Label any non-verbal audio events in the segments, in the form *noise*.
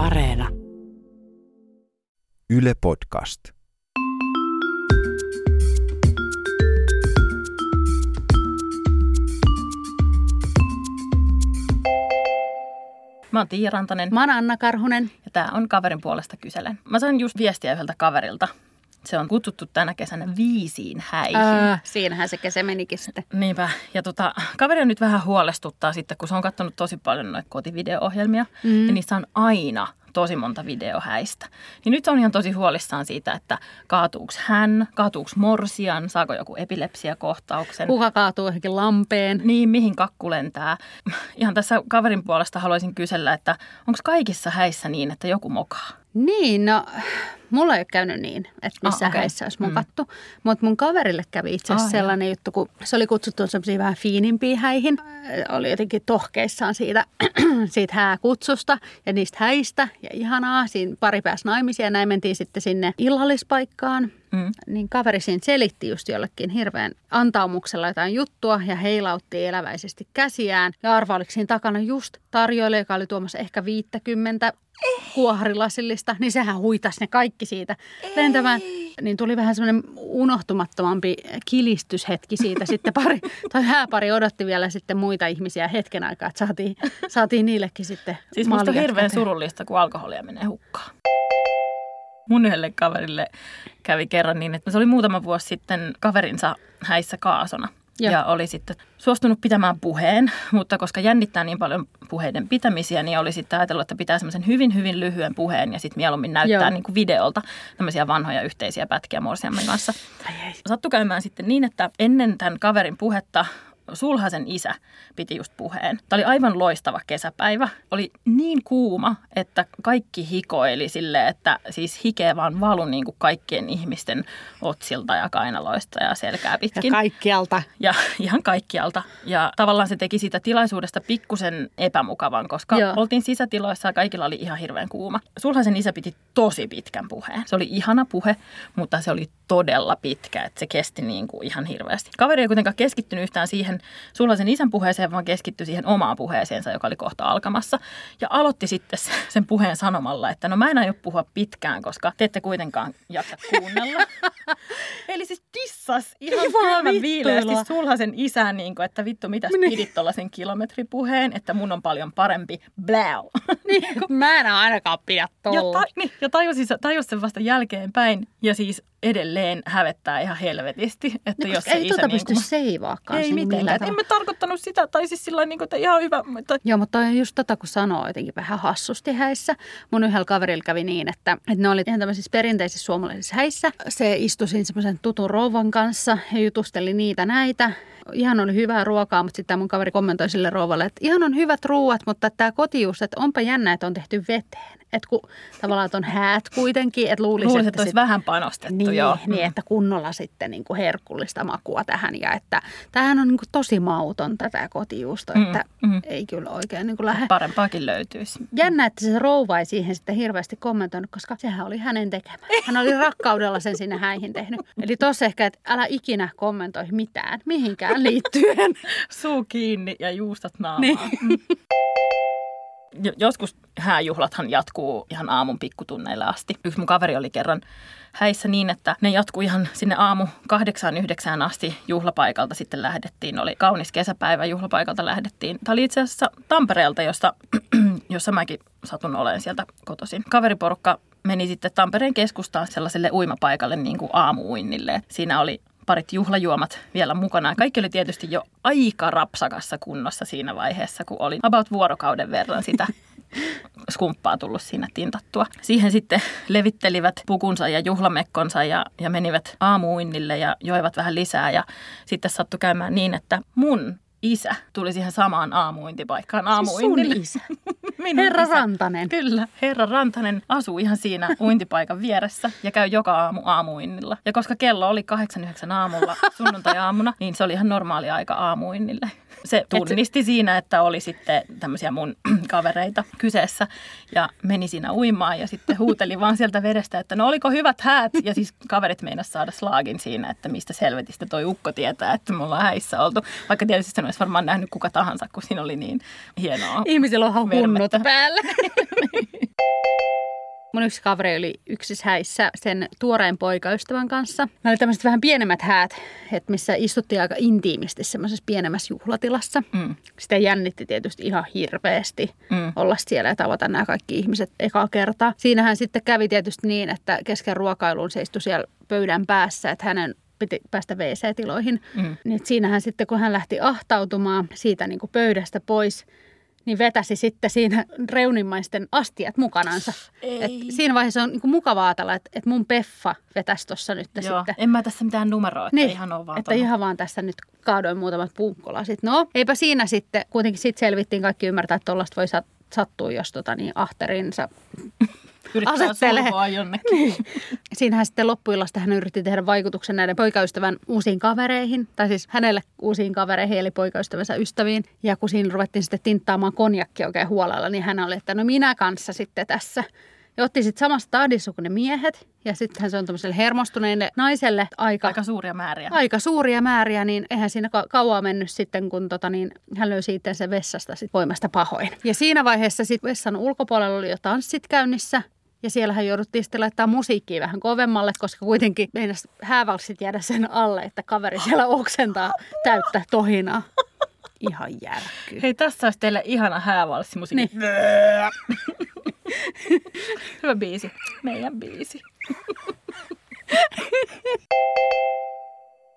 Areena. Yle Podcast. Mä oon Tiia Rantanen Mä oon Anna Karhunen. ja tää on Kaverin puolesta kyselen. Mä sain just viestiä yhdeltä kaverilta. Se on kutsuttu tänä kesänä viisiin häihin. Ää, siinähän se kesä menikin sitten. Niinpä. Ja tota, kaveri on nyt vähän huolestuttaa sitten, kun se on katsonut tosi paljon noita kotivideo-ohjelmia. Mm. Ja niissä on aina tosi monta videohäistä. Niin nyt on ihan tosi huolissaan siitä, että kaatuuks hän, kaatuuks morsian, saako joku epilepsiakohtauksen. Kuka kaatuu johonkin lampeen? Niin, mihin kakku lentää. Ihan tässä kaverin puolesta haluaisin kysellä, että onko kaikissa häissä niin, että joku mokaa? Niin, no mulla ei ole käynyt niin, että missä Ah, ah, okei. okay. häissä olisi Mm. mukattu. Mutta mun kaverille kävi itse asiassa Ah, sellainen juttu, kun se oli kutsuttu semmoisiin vähän fiinimpiin häihin. Oli jotenkin tohkeissaan siitä, siitä hääkutsusta ja niistä häistä. Ja ihanaa, siinä pari pääsi naimisia ja näin mentiin sitten sinne illallispaikkaan. Mm. Niin kaveri siinä selitti just jollekin hirveän antaumuksella jotain juttua ja heilautti eläväisesti käsiään. Ja arva oliko siinä takana just tarjoilija, joka oli tuomassa ehkä 50 kuoharilasillista, niin sehän huitasi ne kaikki siitä lentämään. Niin tuli vähän semmoinen unohtumattomampi kilistyshetki siitä. *laughs* Sitten pari, tai hääpari odotti vielä sitten muita ihmisiä hetken aikaa, että saatiin, saatiin niillekin sitten Siis musta on hirveän surullista, kun alkoholia menee hukkaan. Mun yhdelle kaverille kävi kerran niin, että se oli muutama vuosi sitten kaverinsa häissä kaasona. Joo. Ja oli sitten suostunut pitämään puheen, mutta koska jännittää niin paljon puheiden pitämisiä, niin oli sitten ajatellut, että pitää semmoisen hyvin, hyvin lyhyen puheen ja sitten mieluummin näyttää Joo. niin kuin videolta tämmöisiä vanhoja yhteisiä pätkiä morsiamme kanssa. Sattui käymään sitten niin, että ennen tämän kaverin puhetta Sulhasen isä piti just puheen. Tämä oli aivan loistava kesäpäivä. Oli niin kuuma, että kaikki hikoili sille, että siis hikeä vaan valu niin kuin kaikkien ihmisten otsilta ja kainaloista ja selkää Ja pitkin. kaikkialta. Ja ihan kaikkialta. Ja tavallaan se teki siitä tilaisuudesta pikkusen epämukavan, koska. Joo. oltiin sisätiloissa ja kaikilla oli ihan hirveän kuuma. Sulhasen isä piti tosi pitkän puheen. Se oli ihana puhe, mutta se oli todella pitkä, että se kesti niin kuin ihan hirveästi. Kaveri ei kuitenkaan keskittynyt yhtään siihen sulhasen isän puheeseen, vaan keskittyi siihen omaan puheeseensa, joka oli kohta alkamassa. Ja aloitti sitten se- *laughs* sen puheen sanomalla, että no mä en aio puhua pitkään, koska te ette kuitenkaan jaksa kuunnella. *laughs* Eli siis dissas ihan vittuilua. viileästi sulhasen isän, niin kuin, että vittu mitäs Niin. pidit tuollaisen kilometripuheen, että mun on paljon parempi bläu. *laughs* Niin, mä en ainakaan pidä ja, tolla. ta, niin, ja tajusin, tajus sen vasta jälkeenpäin ja siis edelleen hävettää ihan helvetisti. Että No, jos ei tuota niin pysty kuin, seivaakaan. ei mitenkään. Et En mä tarkoittanut sitä, tai siis sillä niin kuin, että ihan hyvä, mutta Joo, mutta on just tota, kun sanoo jotenkin vähän hassusti häissä. Mun yhdellä kaverilla kävi niin, että, että ne oli ihan tämmöisissä perinteisissä suomalaisissa häissä. Se istui siinä semmoisen tutun rouvan kanssa ja jutusteli niitä näitä. Ihan oli hyvää ruokaa, mutta sitten mun kaveri kommentoi sille rouvalle, että ihan on hyvät ruuat, mutta tämä kotijuus, että onpa jännä, että on tehty veteen. Että kun tavallaan että on häät kuitenkin, että luulisi, luulisin, että että olisi sit- vähän panostettu. niin, joo. niin, että kunnolla sitten niin kuin herkullista makua tähän ja että tämähän on niin kuin tosi mauton tätä kotijuusto, Mm, että mm. ei kyllä oikein niin kuin lähde. Parempaakin löytyisi. Jännä, että se rouva ei siihen sitten hirveästi kommentoinut, koska sehän oli hänen tekemä. Hän oli rakkaudella sen sinne häihin tehnyt. Eli tossa ehkä, että älä ikinä kommentoi mitään, mihinkään liittyen. Suu kiinni ja juustat naamaa. Niin. Mm. Jo- Joskus hääjuhlathan jatkuu ihan aamun pikkutunneille asti. Yksi mun kaveri oli kerran häissä niin, että ne jatkuu ihan sinne aamu kahdeksaan yhdeksään asti juhlapaikalta sitten lähdettiin. Oli kaunis kesäpäivä, juhlapaikalta lähdettiin. Tämä oli itse asiassa Tampereelta, josta, *clears throat* jossa mäkin satun olen sieltä kotoisin. Kaveriporukka meni sitten Tampereen keskustaan sellaiselle uimapaikalle niin kuin aamuuinnille. Siinä oli parit juhlajuomat vielä mukana. Kaikki oli tietysti jo aika rapsakassa kunnossa siinä vaiheessa, kun oli about vuorokauden verran sitä *laughs* skumppaa tullut siinä tintattua. Siihen sitten levittelivät pukunsa ja juhlamekkonsa ja, ja menivät aamuuinnille ja joivat vähän lisää. Ja sitten sattui käymään niin, että mun isä tuli siihen samaan aamuintipaikkaan aamuuinnille. Siis sun isä. *laughs* Minun Herra isä. Rantanen. Kyllä, herra Rantanen asuu ihan siinä *laughs* uintipaikan vieressä ja käy joka aamu aamuinnilla. Ja koska kello oli 8-9 aamulla *laughs* sunnuntai-aamuna, niin se oli ihan normaali aika aamuinnille. Se tunnisti siinä, että oli sitten tämmöisiä mun *clears throat* kavereita kyseessä ja meni siinä uimaan ja sitten huuteli vaan sieltä vedestä, että no oliko hyvät häät? Ja siis kaverit meinas saada slaagin siinä, että mistä selvitistä toi ukko tietää, että me ollaan häissä oltu. Vaikka tietysti sen olisi varmaan nähnyt kuka tahansa, kun siinä oli niin hienoa. Ihmisillä on hunnut päällä. *laughs* *laughs* *laughs* Mun yksi kaveri oli yksissä häissä sen tuoreen poikaystävän kanssa. Nämä oli tämmöiset vähän pienemmät häät, että missä istuttiin aika intiimisti semmoisessa pienemmässä juhlatilassa. Mm. Sitä jännitti tietysti ihan hirveästi Mm. olla siellä ja tavata nämä kaikki ihmiset ekaa kertaa. Siinähän sitten kävi tietysti niin, että kesken ruokailuun se istui siellä pöydän päässä, että hänen piti päästä WC-tiloihin. Mm. Niin siinähän sitten, kun hän lähti ahtautumaan siitä niin kuin pöydästä pois, niin vetäsi sitten siinä reunimmaisten astiat mukanansa. Ei. Et siinä vaiheessa on niin kuin mukava ajatella, että, että mun peffa vetäisi tuossa nyt Joo, sitten. en mä tässä mitään numeroa, että Niin, ihan ole vaan että tuonne. ihan vaan tässä nyt kaadoin muutamat punkkolasit. No, eipä siinä sitten, kuitenkin sitten selvittiin kaikki ymmärtää, että tuollaista voi sat- sattua, jos tota, niin ahterinsa Yrittää asettelee. jonnekin. Niin. Siinähän sitten loppuillasta hän yritti tehdä vaikutuksen näiden poikaystävän uusiin kavereihin, tai siis hänelle uusiin kavereihin, eli poikaystävänsä ystäviin. Ja kun siinä ruvettiin sitten tinttaamaan konjakki oikein huolella, niin hän oli, että no minä kanssa sitten tässä. Ja otti sitten samasta tahdissa kuin ne miehet, ja sittenhän se on tämmöiselle hermostuneelle naiselle aika, Aika suuria määriä. aika suuria määriä, niin eihän siinä ka- kauaa mennyt sitten, kun tota, niin, hän löysi itsensä vessasta sit voimasta pahoin. Ja siinä vaiheessa sitten vessan ulkopuolella oli jo tanssit käynnissä, ja siellähän jouduttiin sitten laittaa musiikkia vähän kovemmalle, koska kuitenkin meinas häävalssit jäädä sen alle, että kaveri siellä oksentaa täyttä tohinaa. Ihan järkyy. Hei, tässä olisi teille ihana häävalssimusiikki. Niin. *laughs* *laughs* Hyvä biisi. Meidän biisi. *laughs*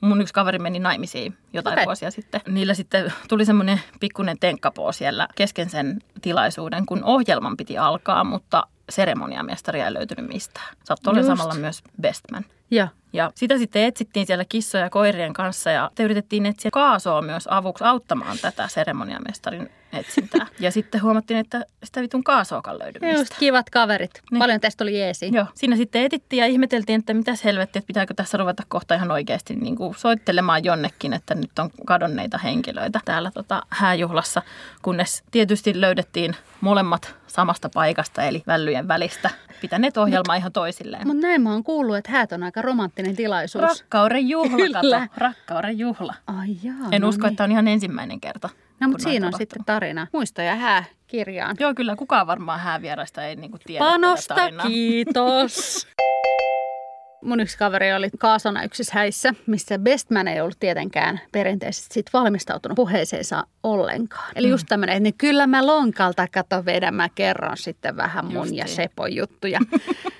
Mun yksi kaveri meni naimisiin jotain okay. vuosia sitten. Niillä sitten tuli semmoinen pikkuinen tenkkapoo siellä kesken sen tilaisuuden, kun ohjelman piti alkaa, mutta seremoniamestaria ei löytynyt mistään. Sattui olla samalla myös bestman. Ja Ja sitä sitten etsittiin siellä kissoja ja koirien kanssa ja te yritettiin etsiä kaasoa myös avuksi auttamaan tätä seremoniamestarin etsintää. *laughs* Ja sitten huomattiin, että sitä vitun kaasoakaan löydy just kivat kaverit. Niin. Paljon tästä oli jeesi. Joo, siinä sitten etittiin ja ihmeteltiin, että mitäs helvettiä, että pitääkö tässä ruveta kohta ihan oikeasti niin kuin soittelemaan jonnekin, että nyt on kadonneita henkilöitä täällä tota, hääjuhlassa, kunnes tietysti löydettiin molemmat samasta paikasta, eli vällyjen välistä, pitäneet ohjelmaa ihan toisilleen. Mutta näin mä oon kuullut, että häät on aika romanttinen tilaisuus. Rakkauden juhla, Kyllä. kato. Rakkauden juhla. Ai jaa, En no usko, niin. että on ihan ensimmäinen kerta. No, mutta siinä on tapahtuu. sitten tarina. Muisto ja hää kirjaan. Joo, kyllä kukaan varmaan häävieraista ei niinku tiedä Panosta kiitos. *laughs* Mun yksi kaveri oli kaasona yksissä häissä, missä bestman ei ollut tietenkään perinteisesti sit valmistautunut puheeseensa ollenkaan. Eli just tämmöinen, että niin kyllä mä lonkalta kato vedän, mä kerron sitten vähän mun Justiin. ja Sepon juttuja. *laughs*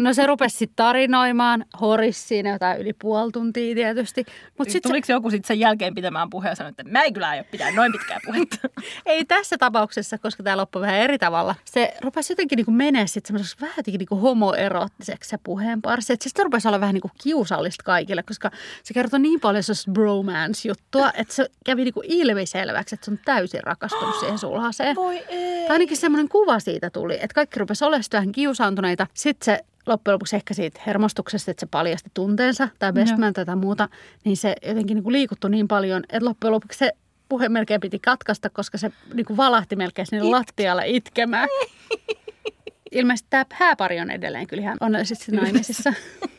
No se rupesi sitten tarinoimaan, horis siinä jotain yli puoli tuntia tietysti. Mutta sitten Tuliko joku sitten sen jälkeen pitämään puheen ja sanoi, että mä ei kyllä aio pitää noin pitkää puhetta. *laughs* Ei tässä tapauksessa, koska tämä loppui vähän eri tavalla. Se rupesi jotenkin niin menee sitten semmoiseksi vähän jotenkin niin homoerottiseksi se puheenparsi. Että se sitten rupesi olla vähän niin kuin kiusallista kaikille, koska se kertoi niin paljon sellaista bromance-juttua, että se kävi niin kuin ilmiselväksi, että se on täysin rakastunut siihen sulhaseen. Voi ei. Tai ainakin semmoinen kuva siitä tuli, että kaikki rupesi olemaan vähän kiusaantuneita. Sitten se loppujen lopuksi ehkä siitä hermostuksesta, että se paljasti tunteensa tai bestman tai muuta, niin se jotenkin niin kuin liikuttui niin paljon, että loppujen lopuksi se puhe melkein piti katkaista, koska se niin kuin valahti melkein sinne lattialle itkemään. *laughs* Ilmeisesti tämä hääpari on edelleen kyllä ihan onnellisesti naimisissa. *laughs*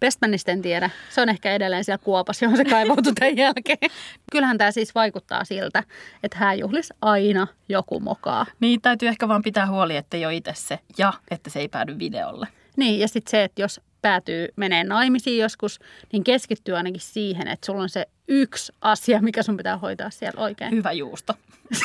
Bestmanista en tiedä. Se on ehkä edelleen siellä kuopassa, johon se kaivautui *laughs* tämän jälkeen. Kyllähän tämä siis vaikuttaa siltä, että hääjuhlis aina joku mokaa. Niin, täytyy ehkä vaan pitää huoli, että ei ole itse se ja että se ei päädy videolle. Niin, ja sitten se, että jos päätyy menee naimisiin joskus, niin keskittyy ainakin siihen, että sulla on se yksi asia, mikä sun pitää hoitaa siellä oikein. Hyvä juusto. *laughs*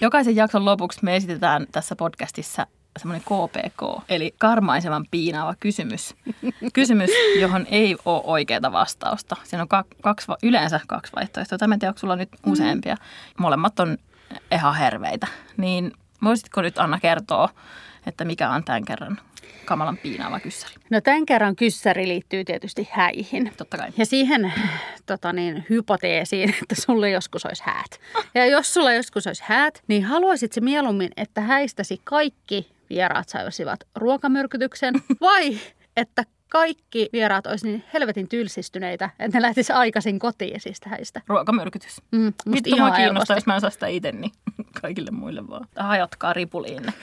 Jokaisen jakson lopuksi me esitetään tässä podcastissa semmoinen KPK, eli karmaisevan piinaava kysymys. Kysymys, johon ei ole oikeaa vastausta. Siinä on kak- kaksi, yleensä kaksi vaihtoehtoa. Tämä en tiedä, onko sulla nyt useampia. Molemmat on ihan herveitä. Niin voisitko nyt Anna kertoa, että mikä on tämän kerran kamalan piinaava kyssäri? No tämän kerran kyssäri liittyy tietysti häihin. Totta kai. Ja siihen tota niin, hypoteesiin, että sulle joskus olisi häät. Ja jos sulla joskus olisi häät, niin haluaisit se mieluummin, että häistäsi kaikki vieraat saisivat ruokamyrkytyksen vai että kaikki vieraat olisi niin helvetin tylsistyneitä, että ne lähtisi aikaisin kotiin siis häistä. Ruokamyrkytys. Mm, Vittu ihan mua helposti. kiinnostaa, jos mä en saa sitä itse, niin *laughs* kaikille muille vaan. Hajotkaa ripuliin. *laughs*